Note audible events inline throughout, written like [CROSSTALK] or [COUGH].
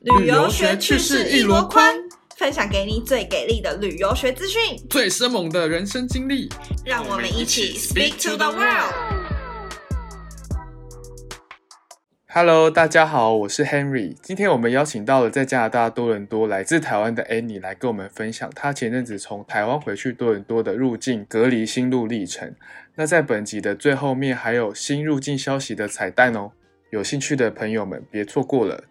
旅游学趣事一箩筐，分享给你最给力的旅游学资讯，最生猛的人生经历，让我们一起 speak to the world。Hello，大家好，我是 Henry。今天我们邀请到了在加拿大多伦多来自台湾的 Annie 来跟我们分享她前阵子从台湾回去多伦多的入境隔离心路历程。那在本集的最后面还有新入境消息的彩蛋哦，有兴趣的朋友们别错过了。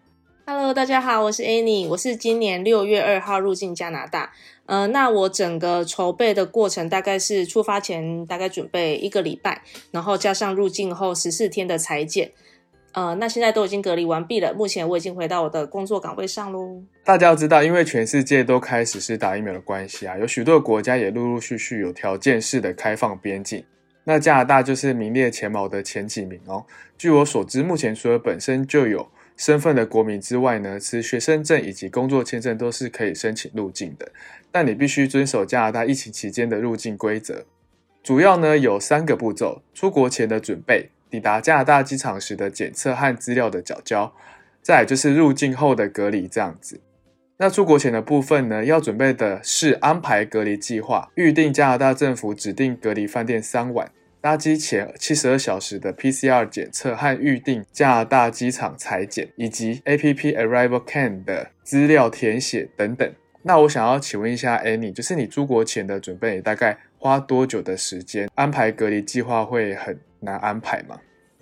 Hello，大家好，我是 Annie，我是今年六月二号入境加拿大。呃，那我整个筹备的过程大概是出发前大概准备一个礼拜，然后加上入境后十四天的裁剪。呃，那现在都已经隔离完毕了，目前我已经回到我的工作岗位上喽。大家要知道，因为全世界都开始是打疫苗的关系啊，有许多国家也陆陆续续有条件式的开放边境。那加拿大就是名列前茅的前几名哦。据我所知，目前除了本身就有身份的国民之外呢，持学生证以及工作签证都是可以申请入境的。但你必须遵守加拿大疫情期间的入境规则，主要呢有三个步骤：出国前的准备、抵达加拿大机场时的检测和资料的缴交，再就是入境后的隔离这样子。那出国前的部分呢，要准备的是安排隔离计划，预定加拿大政府指定隔离饭店三晚。搭机前七十二小时的 PCR 检测和预定加拿大机场采检，以及 APP Arrival Can 的资料填写等等。那我想要请问一下 Annie，就是你出国前的准备，大概花多久的时间？安排隔离计划会很难安排吗？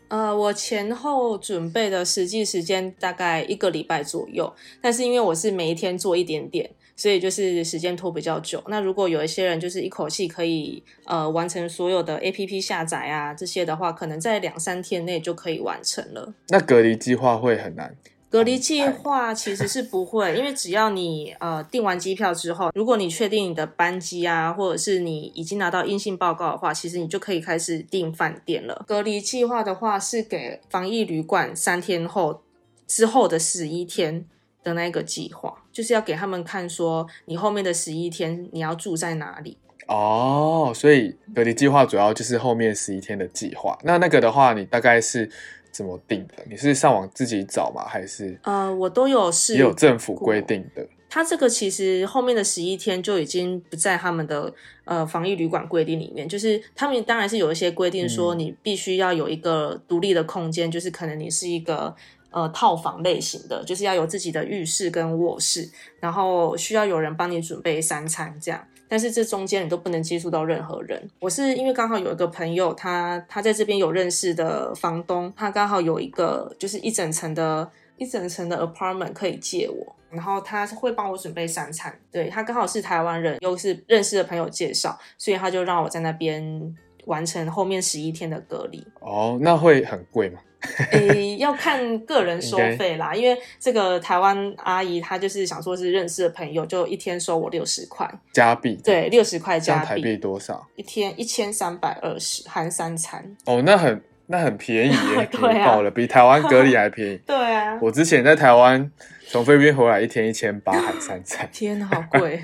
呃，我前后准备的实际时间大概一个礼拜左右，但是因为我是每一天做一点点。所以就是时间拖比较久。那如果有一些人就是一口气可以呃完成所有的 APP 下载啊这些的话，可能在两三天内就可以完成了。那隔离计划会很难？隔离计划其实是不会，因为只要你呃订完机票之后，如果你确定你的班机啊，或者是你已经拿到阴性报告的话，其实你就可以开始订饭店了。隔离计划的话是给防疫旅馆三天后之后的十一天。的那个计划，就是要给他们看，说你后面的十一天你要住在哪里哦。所以隔离计划主要就是后面十一天的计划。那那个的话，你大概是怎么定的？你是上网自己找吗？还是呃，我都有是，也有政府规定的。他这个其实后面的十一天就已经不在他们的呃防疫旅馆规定里面，就是他们当然是有一些规定说你必须要有一个独立的空间，嗯、就是可能你是一个。呃，套房类型的，就是要有自己的浴室跟卧室，然后需要有人帮你准备三餐这样。但是这中间你都不能接触到任何人。我是因为刚好有一个朋友，他他在这边有认识的房东，他刚好有一个就是一整层的一整层的 apartment 可以借我，然后他会帮我准备三餐。对，他刚好是台湾人，又是认识的朋友介绍，所以他就让我在那边完成后面十一天的隔离。哦，那会很贵吗？[LAUGHS] 诶、欸，要看个人收费啦，因为这个台湾阿姨她就是想说是认识的朋友，就一天收我六十块加币，对，六十块加币，台币多少？一天一千三百二十，含三餐。哦，那很那很便宜耶，[LAUGHS] 对啊，便宜爆了，比台湾隔离还便宜。[LAUGHS] 对啊，我之前在台湾从菲律宾回来，一天一千八含三餐，天，好贵。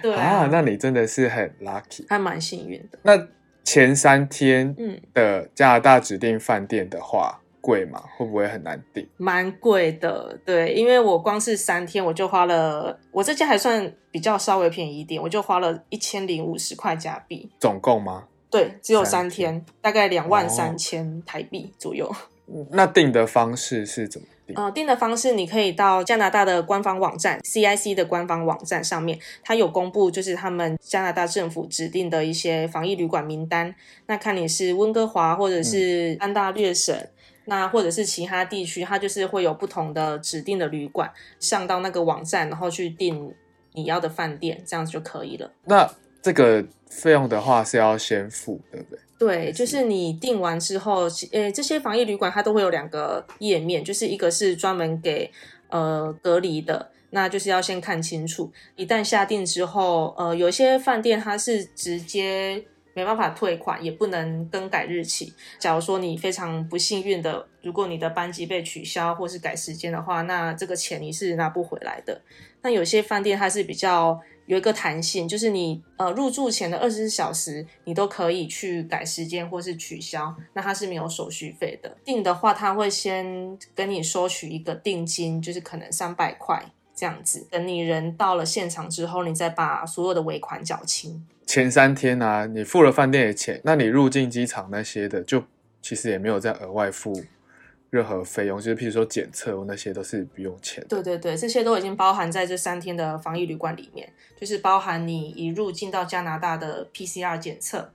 对啊，啊，那你真的是很 lucky，还蛮幸运的。那前三天的加拿大指定饭店的话。贵吗？会不会很难订？蛮贵的，对，因为我光是三天我就花了，我这家还算比较稍微便宜一点，我就花了一千零五十块加币。总共吗？对，只有三天，三天大概两万三千台币左右。哦，那订的方式是怎么订？呃，订的方式你可以到加拿大的官方网站 CIC 的官方网站上面，它有公布就是他们加拿大政府指定的一些防疫旅馆名单。那看你是温哥华或者是安大略省。嗯那或者是其他地区，它就是会有不同的指定的旅馆，上到那个网站，然后去订你要的饭店，这样子就可以了。那这个费用的话是要先付，对不对？对，就是你订完之后，呃，这些防疫旅馆它都会有两个页面，就是一个是专门给呃隔离的，那就是要先看清楚。一旦下定之后，呃，有些饭店它是直接。没办法退款，也不能更改日期。假如说你非常不幸运的，如果你的班机被取消或是改时间的话，那这个钱你是拿不回来的。那有些饭店它是比较有一个弹性，就是你呃入住前的二十四小时，你都可以去改时间或是取消，那它是没有手续费的。订的话，他会先跟你收取一个定金，就是可能三百块这样子。等你人到了现场之后，你再把所有的尾款缴清。前三天啊，你付了饭店的钱，那你入境机场那些的，就其实也没有再额外付。任何费用，就是譬如说检测那些都是不用钱的。对对对，这些都已经包含在这三天的防疫旅馆里面，就是包含你一入境到加拿大的 PCR 检测，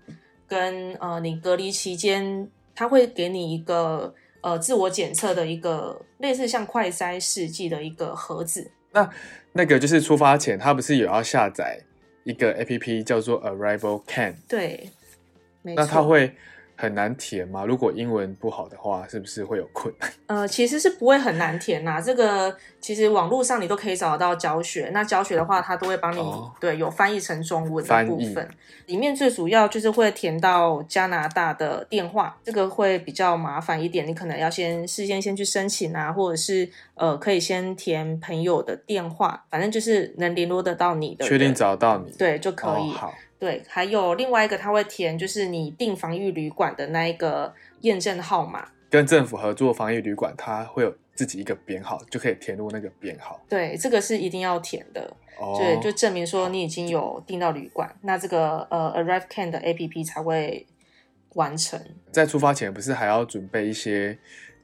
跟呃你隔离期间，他会给你一个呃自我检测的一个类似像快筛试剂的一个盒子。那那个就是出发前，他不是有要下载一个 APP 叫做 Arrival Can？对，没错。那他会。很难填吗？如果英文不好的话，是不是会有困难？呃，其实是不会很难填呐。这个其实网络上你都可以找得到教学。那教学的话，它都会帮你、哦、对有翻译成中文的部分。里面最主要就是会填到加拿大的电话，这个会比较麻烦一点。你可能要先事先先去申请啊，或者是呃，可以先填朋友的电话，反正就是能联络得到你的，确定找到你，对就可以。哦、好。对，还有另外一个他会填，就是你订防疫旅馆的那一个验证号码。跟政府合作防疫旅馆，它会有自己一个编号，就可以填入那个编号。对，这个是一定要填的。哦。对，就证明说你已经有订到旅馆，那这个呃 ArriveCAN 的 APP 才会完成。在出发前不是还要准备一些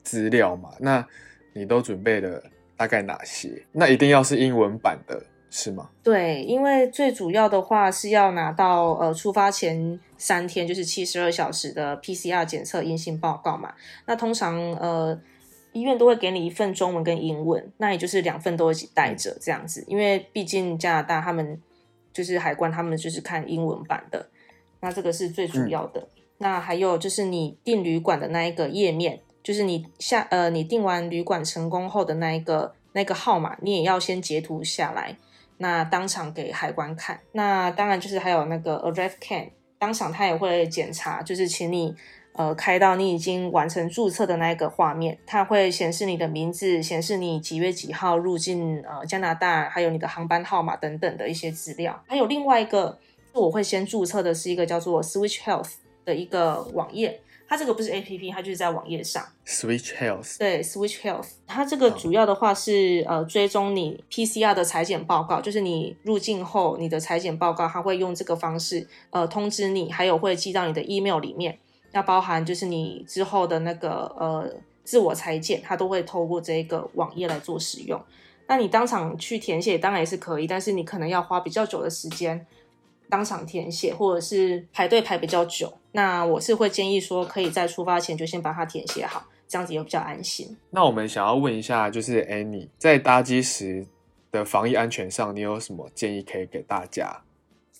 资料嘛？那你都准备了大概哪些？那一定要是英文版的。是吗？对，因为最主要的话是要拿到呃出发前三天，就是七十二小时的 PCR 检测阴性报告嘛。那通常呃医院都会给你一份中文跟英文，那也就是两份都一起带着这样子。因为毕竟加拿大他们就是海关，他们就是看英文版的，那这个是最主要的。嗯、那还有就是你订旅馆的那一个页面，就是你下呃你订完旅馆成功后的那一个那个号码，你也要先截图下来。那当场给海关看，那当然就是还有那个 ArriveCAN，当场他也会检查，就是请你呃开到你已经完成注册的那一个画面，它会显示你的名字，显示你几月几号入境呃加拿大，还有你的航班号码等等的一些资料。还有另外一个，我会先注册的是一个叫做 Switch Health 的一个网页。它这个不是 A P P，它就是在网页上。Switch Health。对，Switch Health，它这个主要的话是、哦、呃追踪你 P C R 的裁剪报告，就是你入境后你的裁剪报告，它会用这个方式呃通知你，还有会寄到你的 email 里面，那包含就是你之后的那个呃自我裁剪，它都会透过这个网页来做使用。那你当场去填写当然也是可以，但是你可能要花比较久的时间。当场填写，或者是排队排比较久，那我是会建议说，可以在出发前就先把它填写好，这样子也比较安心。那我们想要问一下，就是 Annie 在搭机时的防疫安全上，你有什么建议可以给大家？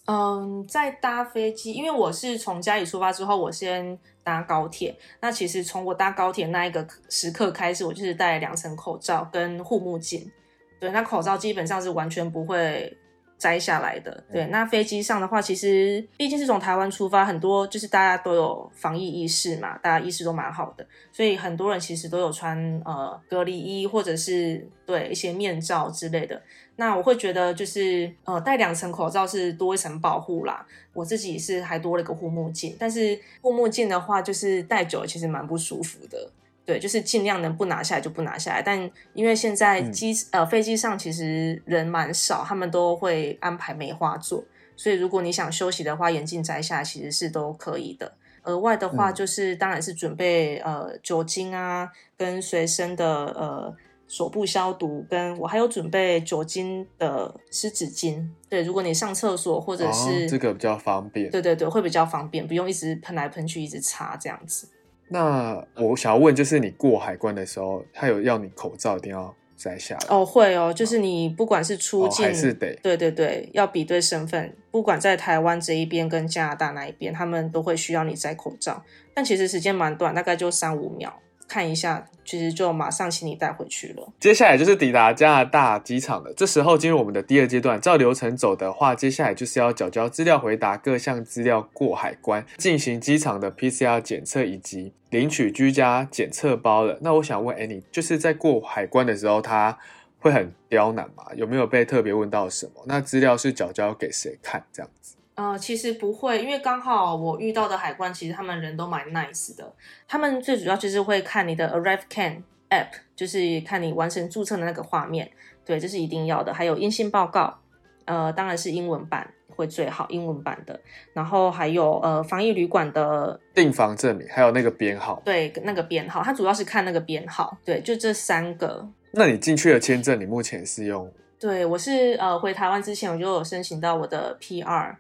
嗯，在搭飞机，因为我是从家里出发之后，我先搭高铁。那其实从我搭高铁那一个时刻开始，我就是戴两层口罩跟护目镜。对，那口罩基本上是完全不会。摘下来的，对。那飞机上的话，其实毕竟是从台湾出发，很多就是大家都有防疫意识嘛，大家意识都蛮好的，所以很多人其实都有穿呃隔离衣或者是对一些面罩之类的。那我会觉得就是呃戴两层口罩是多一层保护啦。我自己是还多了一个护目镜，但是护目镜的话就是戴久了其实蛮不舒服的。对，就是尽量能不拿下来就不拿下来，但因为现在机、嗯、呃飞机上其实人蛮少，他们都会安排梅花座，所以如果你想休息的话，眼镜摘下来其实是都可以的。额外的话就是、嗯、当然是准备呃酒精啊，跟随身的呃手部消毒，跟我还有准备酒精的湿纸巾。对，如果你上厕所或者是、哦、这个比较方便，对对对，会比较方便，不用一直喷来喷去，一直擦这样子。那我想要问，就是你过海关的时候，他有要你口罩一定要摘下来？哦，会哦，就是你不管是出境，哦、还是得，对对对，要比对身份，不管在台湾这一边跟加拿大那一边，他们都会需要你摘口罩，但其实时间蛮短，大概就三五秒。看一下，其实就马上请你带回去了。接下来就是抵达加拿大机场了。这时候进入我们的第二阶段，照流程走的话，接下来就是要缴交资料、回答各项资料、过海关、进行机场的 PCR 检测以及领取居家检测包了。那我想问 Annie，就是在过海关的时候，他会很刁难吗？有没有被特别问到什么？那资料是缴交给谁看这样子？呃，其实不会，因为刚好我遇到的海关，其实他们人都蛮 nice 的。他们最主要就是会看你的 ArriveCAN App，就是看你完成注册的那个画面。对，这是一定要的。还有阴性报告，呃，当然是英文版会最好，英文版的。然后还有呃，防疫旅馆的订房证明，还有那个编号。对，那个编号，它主要是看那个编号。对，就这三个。那你进去的签证，你目前是用？对，我是呃，回台湾之前我就有申请到我的 PR。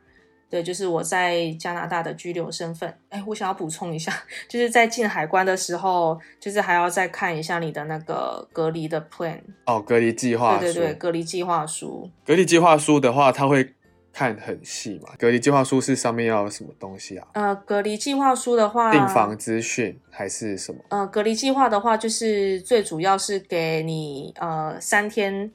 对，就是我在加拿大的居留身份。哎，我想要补充一下，就是在进海关的时候，就是还要再看一下你的那个隔离的 plan 哦，隔离计划书。对对对，隔离计划书。隔离计划书的话，他会看很细嘛？隔离计划书是上面要有什么东西啊？呃，隔离计划书的话，订房资讯还是什么？呃，隔离计划的话，就是最主要是给你呃三天。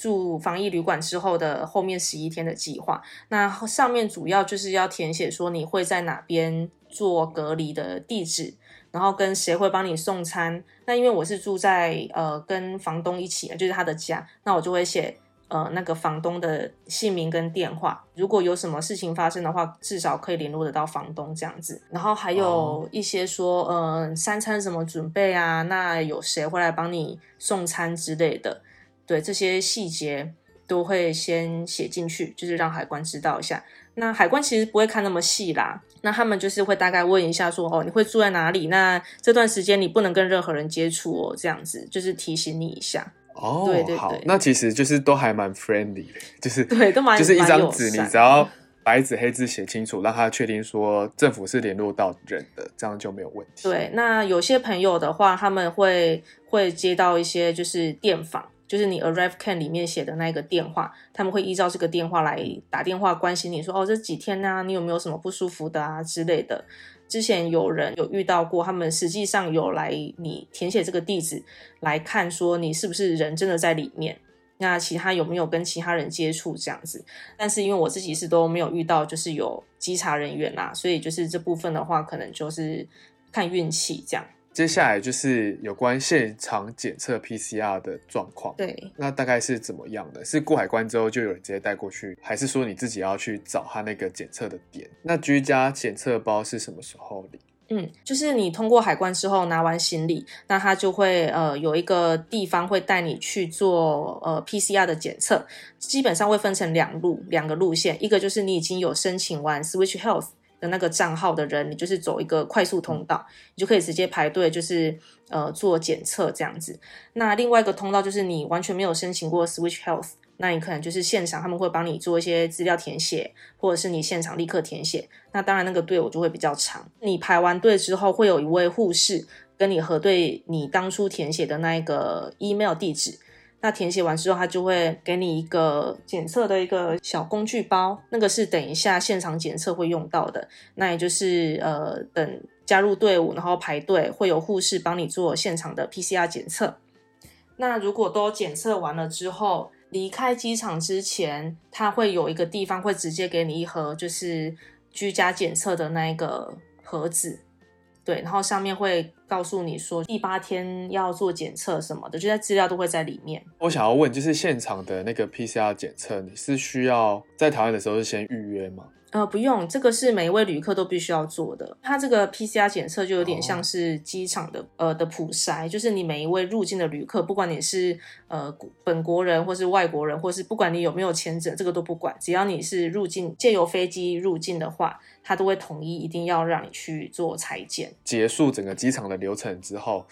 住防疫旅馆之后的后面十一天的计划，那上面主要就是要填写说你会在哪边做隔离的地址，然后跟谁会帮你送餐。那因为我是住在呃跟房东一起，就是他的家，那我就会写呃那个房东的姓名跟电话。如果有什么事情发生的话，至少可以联络得到房东这样子。然后还有一些说，嗯、呃，三餐怎么准备啊？那有谁会来帮你送餐之类的。对，这些细节都会先写进去，就是让海关知道一下。那海关其实不会看那么细啦，那他们就是会大概问一下说，哦，你会住在哪里？那这段时间你不能跟任何人接触哦，这样子就是提醒你一下。哦，对对对，好，那其实就是都还蛮 friendly 的，就是对，都蛮就是一张纸，你只要白纸黑字写清楚，让他确定说政府是联络到人的，这样就没有问题。对，那有些朋友的话，他们会会接到一些就是电访。就是你 ArriveCAN 里面写的那个电话，他们会依照这个电话来打电话关心你说，哦，这几天呢、你有没有什么不舒服的啊之类的。之前有人有遇到过，他们实际上有来你填写这个地址来看，说你是不是人真的在里面，那其他有没有跟其他人接触这样子。但是因为我自己是都没有遇到，就是有稽查人员啦，所以就是这部分的话，可能就是看运气这样。接下来就是有关现场检测 PCR 的状况。对，那大概是怎么样的？是过海关之后就有人直接带过去，还是说你自己要去找他那个检测的点？那居家检测包是什么时候领？嗯，就是你通过海关之后拿完行李，那他就会呃有一个地方会带你去做呃 PCR 的检测，基本上会分成两路两个路线，一个就是你已经有申请完 Switch Health。的那个账号的人，你就是走一个快速通道，你就可以直接排队，就是呃做检测这样子。那另外一个通道就是你完全没有申请过 Switch Health，那你可能就是现场他们会帮你做一些资料填写，或者是你现场立刻填写。那当然那个队伍就会比较长。你排完队之后，会有一位护士跟你核对你当初填写的那一个 email 地址。那填写完之后，他就会给你一个检测的一个小工具包，那个是等一下现场检测会用到的。那也就是呃，等加入队伍，然后排队，会有护士帮你做现场的 PCR 检测。那如果都检测完了之后，离开机场之前，他会有一个地方会直接给你一盒，就是居家检测的那一个盒子。对，然后上面会告诉你说第八天要做检测什么的，这些资料都会在里面。我想要问，就是现场的那个 PCR 检测，你是需要在台湾的时候是先预约吗？呃，不用，这个是每一位旅客都必须要做的。它这个 PCR 检测就有点像是机场的、哦、呃的普筛，就是你每一位入境的旅客，不管你是呃本国人或是外国人，或是不管你有没有签证，这个都不管，只要你是入境借由飞机入境的话，它都会统一一定要让你去做裁剪。结束整个机场的流程之后。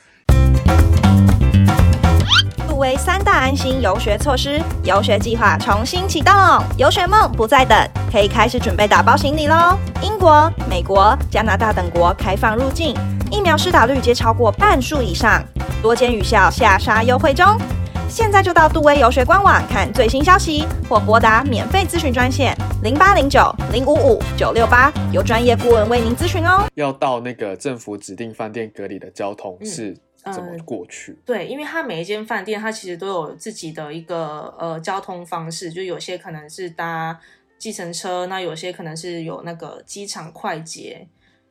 杜威三大安心游学措施，游学计划重新启动，游学梦不再等，可以开始准备打包行李喽！英国、美国、加拿大等国开放入境，疫苗施打率皆超过半数以上，多间语校下杀优惠中，现在就到杜威游学官网看最新消息，或拨打免费咨询专线零八零九零五五九六八，由专业顾问为您咨询哦。要到那个政府指定饭店隔离的交通是？嗯怎么过去？嗯，对，因为它每一间饭店，它其实都有自己的一个呃交通方式，就有些可能是搭计程车，那有些可能是有那个机场快捷，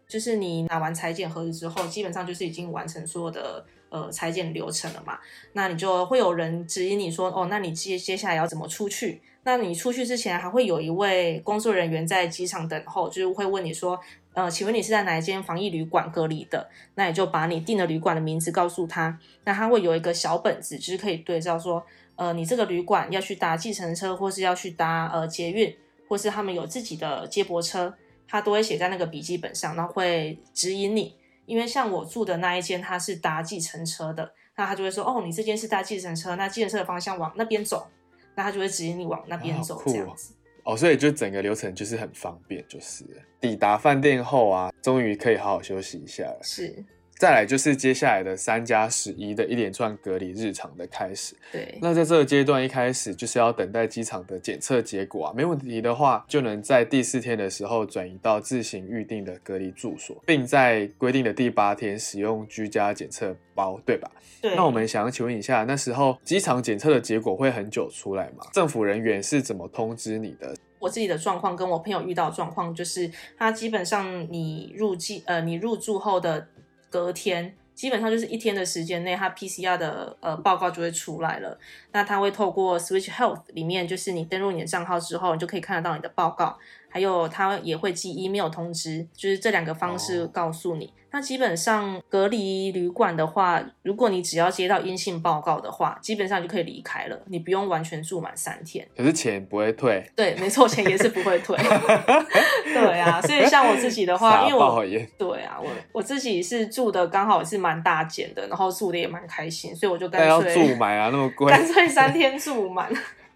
就是你拿完裁剪盒子之后，基本上就是已经完成所有的呃裁剪流程了嘛，那你就会有人指引你说，哦，那你接接下来要怎么出去？那你出去之前还会有一位工作人员在机场等候，就是会问你说，呃，请问你是在哪一间防疫旅馆隔离的？那你就把你订的旅馆的名字告诉他，那他会有一个小本子，就是可以对照说，呃，你这个旅馆要去搭计程车，或是要去搭呃捷运，或是他们有自己的接驳车，他都会写在那个笔记本上，然后会指引你。因为像我住的那一间，他是搭计程车的，那他就会说，哦，你这间是搭计程车，那计程车的方向往那边走。那他就会指引你往那边走，这样子哦，哦，所以就整个流程就是很方便，就是抵达饭店后啊，终于可以好好休息一下了。是。再来就是接下来的三加十一的一连串隔离日常的开始。对，那在这个阶段一开始就是要等待机场的检测结果啊，没问题的话，就能在第四天的时候转移到自行预定的隔离住所，并在规定的第八天使用居家检测包，对吧？对。那我们想要请问一下，那时候机场检测的结果会很久出来吗？政府人员是怎么通知你的？我自己的状况跟我朋友遇到状况就是，他基本上你入境呃，你入住后的。隔天基本上就是一天的时间内，它 PCR 的呃报告就会出来了。那它会透过 Switch Health 里面，就是你登录你的账号之后，你就可以看得到你的报告。还有它也会寄 email 通知，就是这两个方式告诉你。Oh. 那基本上隔离旅馆的话，如果你只要接到阴性报告的话，基本上就可以离开了，你不用完全住满三天。可是钱不会退？对，没错，钱也是不会退。[LAUGHS] 对啊，所以像我自己的话，因为我对啊，我我自己是住的刚好是蛮大间的，然后住的也蛮开心，所以我就干脆要住满啊，那么贵，干脆三天住满。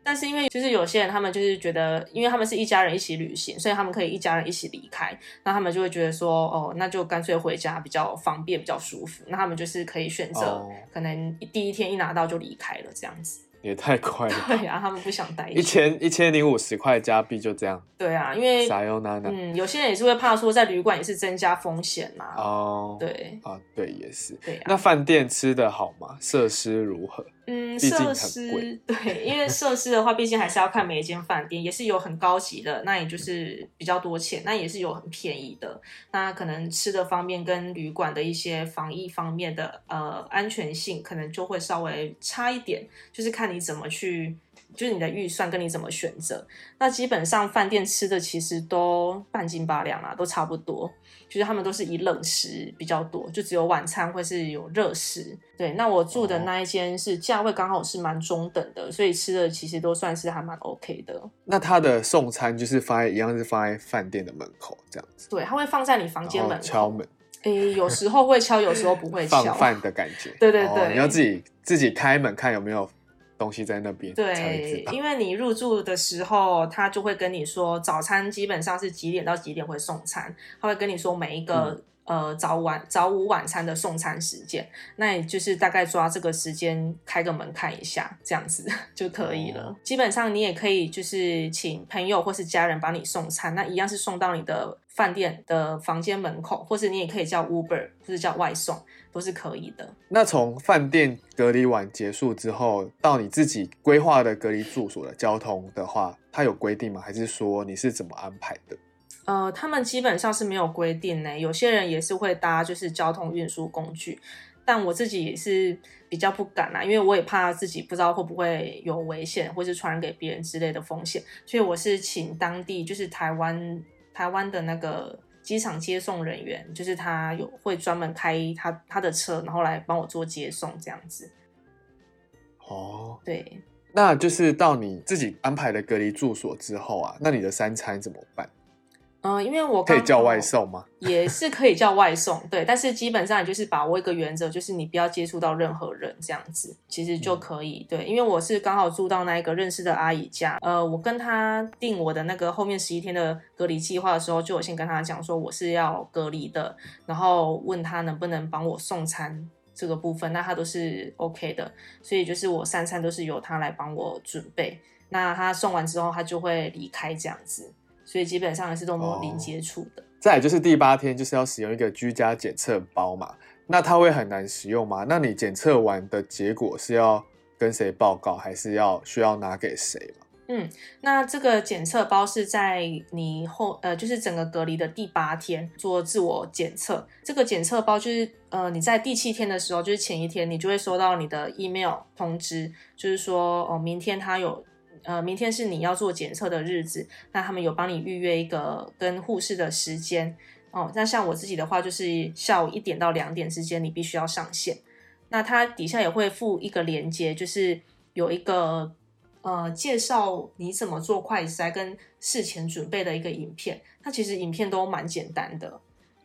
但是因为就是有些人他们就是觉得，因为他们是一家人一起旅行，所以他们可以一家人一起离开，那他们就会觉得说，哦，那就干脆回家比较方便，比较舒服。那他们就是可以选择，可能第一天一拿到就离开了这样子。也太快了。对啊，他们不想待一千一千零五十块加币就这样。对啊，因为嗯，有些人也是会怕说在旅馆也是增加风险嘛。哦，对啊，对，也是。对啊。那饭店吃的好吗？设施如何？嗯，设施对，因为设施的话，毕竟还是要看每一间饭店，也是有很高级的，那也就是比较多钱，那也是有很便宜的。那可能吃的方面跟旅馆的一些防疫方面的呃安全性，可能就会稍微差一点，就是看你怎么去。就是你的预算跟你怎么选择，那基本上饭店吃的其实都半斤八两啊，都差不多。就是他们都是以冷食比较多，就只有晚餐会是有热食。对，那我住的那一间是价位刚好是蛮中等的，所以吃的其实都算是还蛮 OK 的。那他的送餐就是放在一样是放在饭店的门口这样子？对，他会放在你房间门口敲门。诶，有时候会敲，有时候不会敲。放饭的感觉。对对对，哦，你要自己自己开门看有没有。东西在那边，对，因为你入住的时候，他就会跟你说早餐基本上是几点到几点会送餐，他会跟你说每一个、嗯、呃早晚早午晚餐的送餐时间，那也就是大概抓这个时间开个门看一下，这样子 [LAUGHS] 就可以了。哦、基本上你也可以就是请朋友或是家人帮你送餐，那一样是送到你的饭店的房间门口，或是你也可以叫 Uber 或是叫外送。都是可以的。那从饭店隔离完结束之后，到你自己规划的隔离住所的交通的话，它有规定吗？还是说你是怎么安排的？呃，他们基本上是没有规定呢。有些人也是会搭就是交通运输工具，但我自己也是比较不敢啦，因为我也怕自己不知道会不会有危险，或是传染给别人之类的风险，所以我是请当地就是台湾台湾的那个。机场接送人员就是他有会专门开他他的车，然后来帮我做接送这样子。哦，对，那就是到你自己安排的隔离住所之后啊，那你的三餐怎么办？嗯、呃，因为我可以叫外送吗？[LAUGHS] 也是可以叫外送，对，但是基本上也就是把握一个原则，就是你不要接触到任何人，这样子其实就可以。嗯、对，因为我是刚好住到那一个认识的阿姨家，呃，我跟她订我的那个后面十一天的隔离计划的时候，就我先跟她讲说我是要隔离的，然后问她能不能帮我送餐这个部分，那她都是 OK 的，所以就是我三餐都是由她来帮我准备，那她送完之后，她就会离开这样子。所以基本上也是都没有零接触的。哦。再来就是第八天，就是要使用一个居家检测包嘛。那它会很难使用吗？那你检测完的结果是要跟谁报告，还是要需要拿给谁？嗯，那这个检测包是在你后呃，就是整个隔离的第八天做自我检测。这个检测包就是呃，你在第七天的时候，就是前一天，你就会收到你的 email 通知，就是说哦，明天他有呃，明天是你要做检测的日子，那他们有帮你预约一个跟护士的时间哦。那像我自己的话，就是下午一点到两点之间，你必须要上线。那它底下也会附一个链接，就是有一个。呃，介绍你怎么做快筛跟事前准备的一个影片，它其实影片都蛮简单的，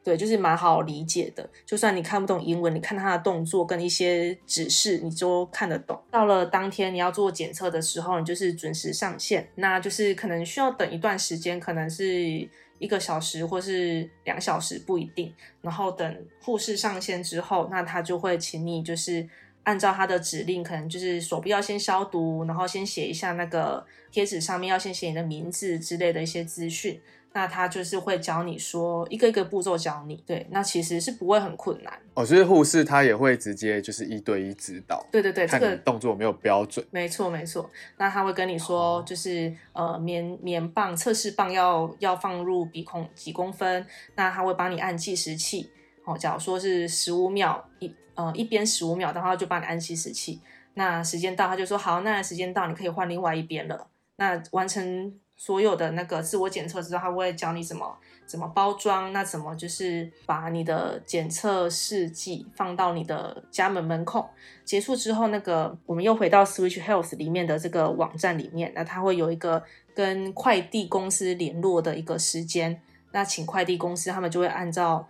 对，就是蛮好理解的。就算你看不懂英文，你看他的动作跟一些指示，你就看得懂。到了当天你要做检测的时候，你就是准时上线，那就是可能需要等一段时间，可能是一个小时或是两小时，不一定。然后等护士上线之后，那他就会请你就是。按照他的指令，可能就是手臂要先消毒，然后先写一下那个贴纸上面要先写你的名字之类的一些资讯。那他就是会教你说一个一个步骤教你，对，那其实是不会很困难。哦，所以护士他也会直接就是一对一指导。对对对，这个动作没有标准。没错没错，那他会跟你说，就是、哦、呃棉棉棒测试棒要要放入鼻孔几公分，那他会帮你按计时器。哦，假如说是十五秒一。呃，一边十五秒，的话就帮你按计时器。那时间到，他就说好，那时间到，你可以换另外一边了。那完成所有的那个自我检测之后，他会教你怎么怎么包装，那怎么就是把你的检测试剂放到你的家门门口。结束之后，那个我们又回到 Switch Health 里面的这个网站里面，那他会有一个跟快递公司联络的一个时间。那请快递公司，他们就会按照。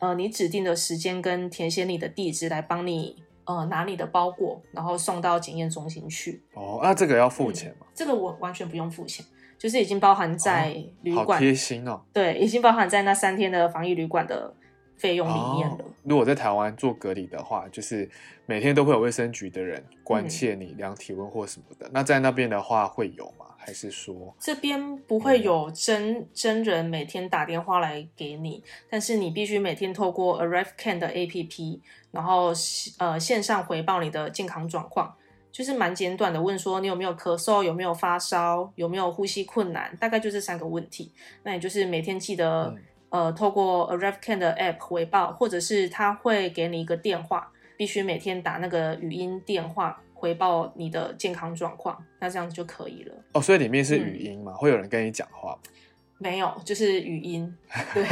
呃，你指定的时间跟填写你的地址来帮你呃拿你的包裹，然后送到检验中心去。哦，那这个要付钱吗？嗯，这个我完全不用付钱，就是已经包含在旅馆。贴心哦。对，已经包含在那三天的防疫旅馆的费用里面了。哦。如果在台湾做隔离的话，就是每天都会有卫生局的人关切你量体温或什么的。嗯。那在那边的话会有吗？还是说这边不会有真真人每天打电话来给你，但是你必须每天透过 ArriveCan 的 APP，然后呃线上回报你的健康状况，就是蛮简短的，问说你有没有咳嗽，有没有发烧，有没有呼吸困难，大概就这三个问题。那也就是每天记得、嗯、呃透过 ArriveCan 的 App 回报，或者是他会给你一个电话，必须每天打那个语音电话。回报你的健康状况，那这样子就可以了。哦，所以里面是语音嘛？嗯、会有人跟你讲话吗？没有，就是语音。对，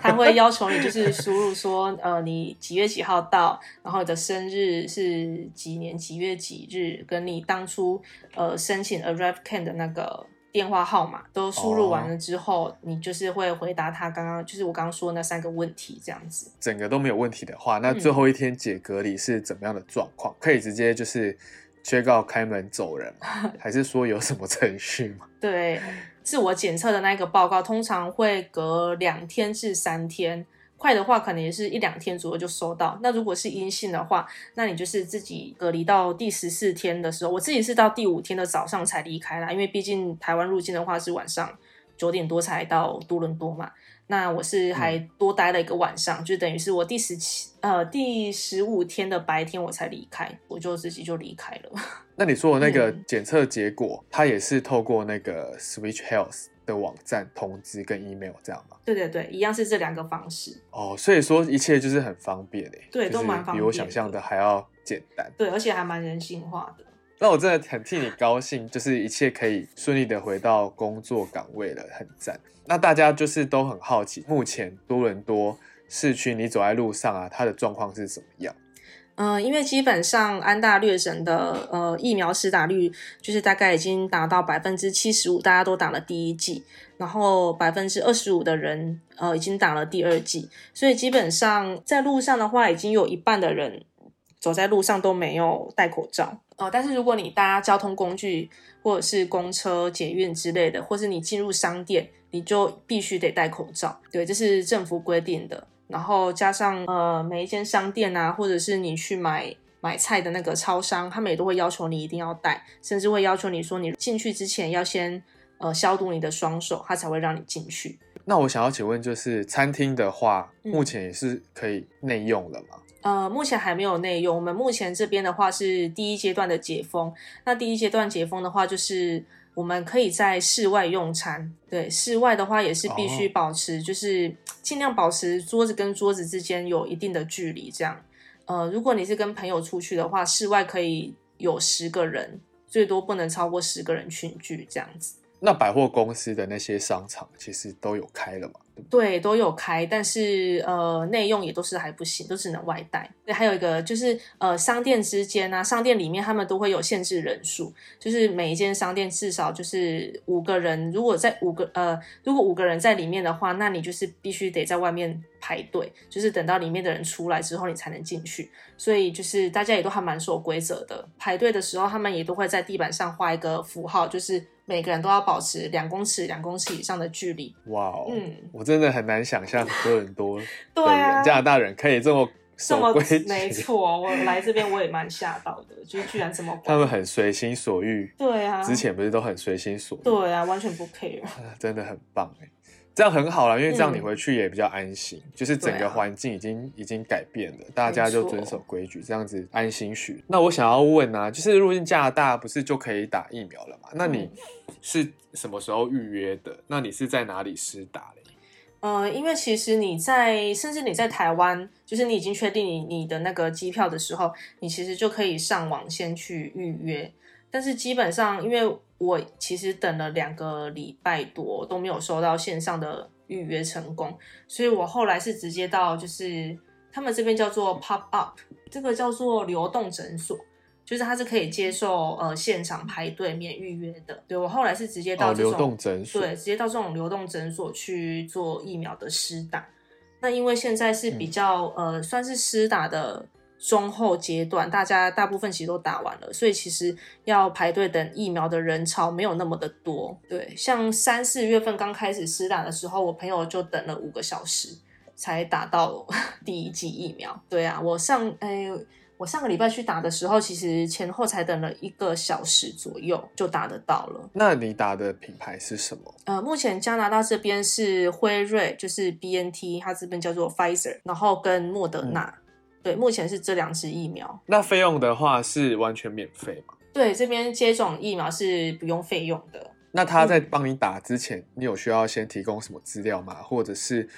他会要求你就是输入说，呃，你几月几号到，然后你的生日是几年几月几日，跟你当初呃申请 ArriveCan 的那个。电话号码都输入完了之后，哦，你就是会回答他刚刚就是我刚刚说那三个问题，这样子。整个都没有问题的话，那最后一天解隔离是怎么样的状况？嗯、可以直接就是 check out 开门走人吗？[LAUGHS] 还是说有什么程序吗？对，自我检测的那个报告通常会隔两天至三天。快的话，可能也是一两天左右就收到。那如果是阴性的话，那你就是自己隔离到第十四天的时候。我自己是到第五天的早上才离开啦，因为毕竟台湾入境的话是晚上九点多才到多伦多嘛。那我是还多待了一个晚上，嗯、就等于是我第十七呃第十五天的白天我才离开，我就自己就离开了。[LAUGHS] 那你说的那个检测结果，嗯、它也是透过那个 Switch Health 的网站通知跟 email 这样吗？对对对，一样是这两个方式。哦，所以说一切就是很方便诶。对，都蛮方便，比我想象的还要简单。对，而且还蛮人性化的。那我真的很替你高兴，就是一切可以顺利的回到工作岗位了，很赞。那大家就是都很好奇，目前多伦多市区你走在路上啊，它的状况是怎么样？嗯、因为基本上安大略省的呃疫苗施打率就是大概已经达到百分之七十五，大家都打了第一剂，然后百分之二十五的人呃已经打了第二剂，所以基本上在路上的话，已经有一半的人走在路上都没有戴口罩。呃，但是如果你搭交通工具或者是公车、捷运之类的，或是你进入商店，你就必须得戴口罩。对，这是政府规定的。然后加上呃，每一间商店啊，或者是你去买买菜的那个超商，他们也都会要求你一定要戴，甚至会要求你说你进去之前要先呃消毒你的双手，他才会让你进去。那我想要请问，就是餐厅的话，目前也是可以内用的吗？呃，目前还没有内用。我们目前这边的话是第一阶段的解封。那第一阶段解封的话，就是我们可以在室外用餐。对，室外的话也是必须保持，哦、就是尽量保持桌子跟桌子之间有一定的距离。这样，呃，如果你是跟朋友出去的话，室外可以有十个人，最多不能超过十个人群聚这样子。那百货公司的那些商场其实都有开了嘛？对，都有开，但是呃，内用也都是还不行，都只能外带。对，还有一个就是呃，商店之间啊，商店里面他们都会有限制人数，就是每一间商店至少就是五个人。如果在五个呃，如果五个人在里面的话，那你就是必须得在外面排队，就是等到里面的人出来之后，你才能进去。所以就是大家也都还蛮守规则的。排队的时候，他们也都会在地板上画一个符号，就是。每个人都要保持两公尺、两公尺以上的距离。哇哦，嗯，我真的很难想象多伦多 [LAUGHS] 对、啊，加拿大人可以这么守规矩。没错，我来这边我也蛮吓到的，就是居然这么。他们很随心所欲。对啊，之前不是都很随心所欲？对啊，完全不 care。[LAUGHS] 真的很棒哎。这样很好了，因为这样你回去也比较安心。嗯、就是整个环境已经、啊、已经改变了，大家就遵守规矩，这样子安心许。那我想要问啊，就是入境加拿大不是就可以打疫苗了吗？那你是什么时候预约的？那你是在哪里施打嘞？呃，因为其实你在，甚至你在台湾，就是你已经确定你你的那个机票的时候，你其实就可以上网先去预约。但是基本上，因为我其实等了两个礼拜多都没有收到线上的预约成功，所以我后来是直接到就是他们这边叫做 pop up，这个叫做流动诊所，就是它是可以接受呃现场排队免预约的。对，我后来是直接到这种、哦、流动诊所，对，直接到这种流动诊所去做疫苗的施打。那因为现在是比较、嗯、呃算是施打的。中后阶段，大家大部分其实都打完了，所以其实要排队等疫苗的人潮没有那么的多。对，像三四月份刚开始施打的时候，我朋友就等了五个小时才打到 [LAUGHS] 第一剂疫苗。对啊，我上哎，我上个礼拜去打的时候，其实前后才等了一个小时左右就打得到了。那你打的品牌是什么？呃，目前加拿大这边是辉瑞，就是 BNT，它这边叫做 Pfizer，然后跟莫德纳。嗯对，目前是这两支疫苗。那费用的话是完全免费吗？对，这边接种疫苗是不用费用的。那他在帮你打之前，嗯、你有需要先提供什么资料吗？或者是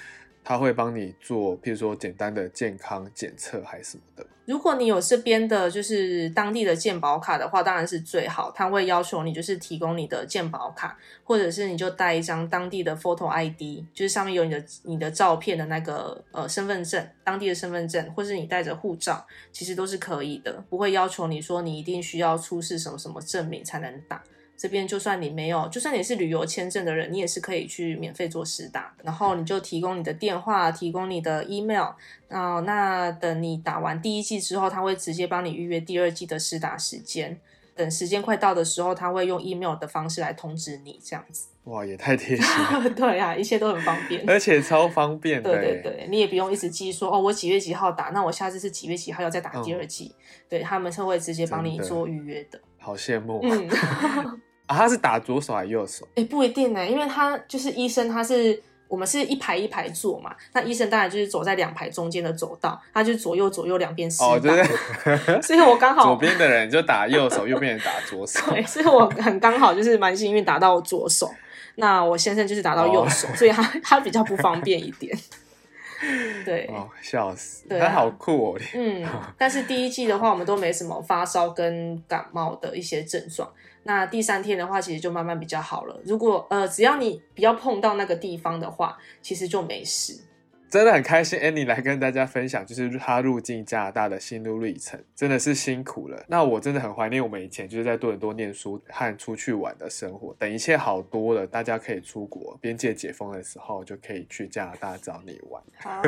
他会帮你做，譬如说简单的健康检测还是什么的？如果你有这边的，就是当地的健保卡的话，当然是最好。他会要求你就是提供你的健保卡，或者是你就带一张当地的 photo ID，就是上面有你的你的照片的那个呃身份证，当地的身份证，或是你带着护照，其实都是可以的，不会要求你说你一定需要出示什么什么证明才能打。这边就算你没有，就算你是旅游签证的人，你也是可以去免费做试打。然后你就提供你的电话，提供你的 email，然后那等你打完第一季之后，他会直接帮你预约第二季的试打时间。等时间快到的时候，他会用 email 的方式来通知你，这样子。哇，也太贴心了。[LAUGHS] 对啊，一切都很方便，而且超方便的。对对对，你也不用一直记说哦，我几月几号打，那我下次是几月几号要再打第二季。嗯、对，他们是会直接帮你做预约的。好羡慕。嗯，[LAUGHS] 啊，他是打左手还是右手？哎，不一定呢，因为他就是医生，他是我们是一排一排坐嘛，那医生当然就是走在两排中间的走道，他就左右左右两边施打。哦，对。[LAUGHS] 所以我刚好左边的人就打右手，右边人打左手。对，所以我很刚好就是蛮幸运打到左手，那我先生就是打到右手，哦、所以他他比较不方便一点。[LAUGHS] 对，哦，笑死，他好酷哦。嗯，但是第一季的话，我们都没什么发烧跟感冒的一些症状。那第三天的话，其实就慢慢比较好了。如果呃，只要你不要碰到那个地方的话，其实就没事。真的很开心，Annie 来跟大家分享，就是她入境加拿大的心路历程，真的是辛苦了。那我真的很怀念我们以前就是在多伦多念书和出去玩的生活。等一切好多了，大家可以出国，边界解封的时候就可以去加拿大找你玩。好，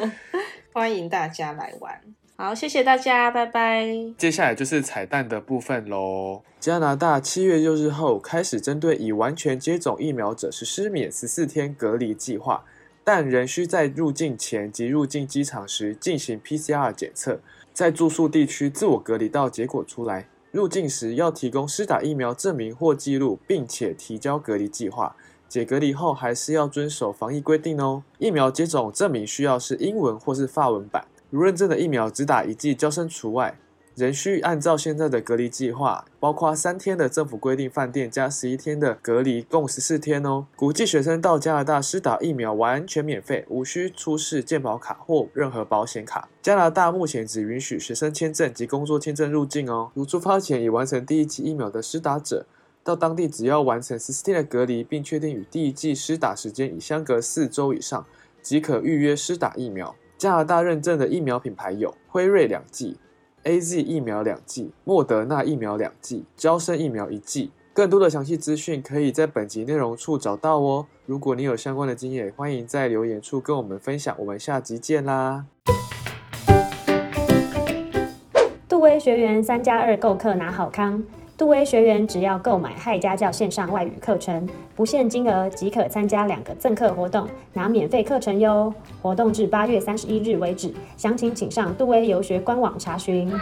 [LAUGHS] 欢迎大家来玩。好，谢谢大家，拜拜。接下来就是彩蛋的部分喽。加拿大七月六日后开始针对已完全接种疫苗者实施免十四天隔离计划。但仍需在入境前及入境机场时进行 PCR 检测，在住宿地区自我隔离到结果出来。入境时要提供施打疫苗证明或记录，并且提交隔离计划。解隔离后还是要遵守防疫规定哦。疫苗接种证明需要是英文或是法文版，如认证的疫苗只打一剂，交生除外。仍需按照现在的隔离计划，包括三天的政府规定饭店加十一天的隔离，共十四天哦。国际学生到加拿大施打疫苗完全免费，无需出示健保卡或任何保险卡。加拿大目前只允许学生签证及工作签证入境哦。如出发前已完成第一剂疫苗的施打者，到当地只要完成十四天的隔离，并确定与第一剂施打时间已相隔四周以上，即可预约施打疫苗。加拿大认证的疫苗品牌有辉瑞两剂。AZ 疫苗两剂，莫德纳疫苗两剂，娇生疫苗一剂。更多的详细资讯可以在本集内容处找到哦。如果你有相关的经验，欢迎在留言处跟我们分享。我们下集见啦！杜威学员三加二购课拿好康。杜威学员只要购买嗨家教线上外语课程，不限金额即可参加两个赠课活动，拿免费课程哟。活动至八月三十一日为止，详情请上杜威游学官网查询。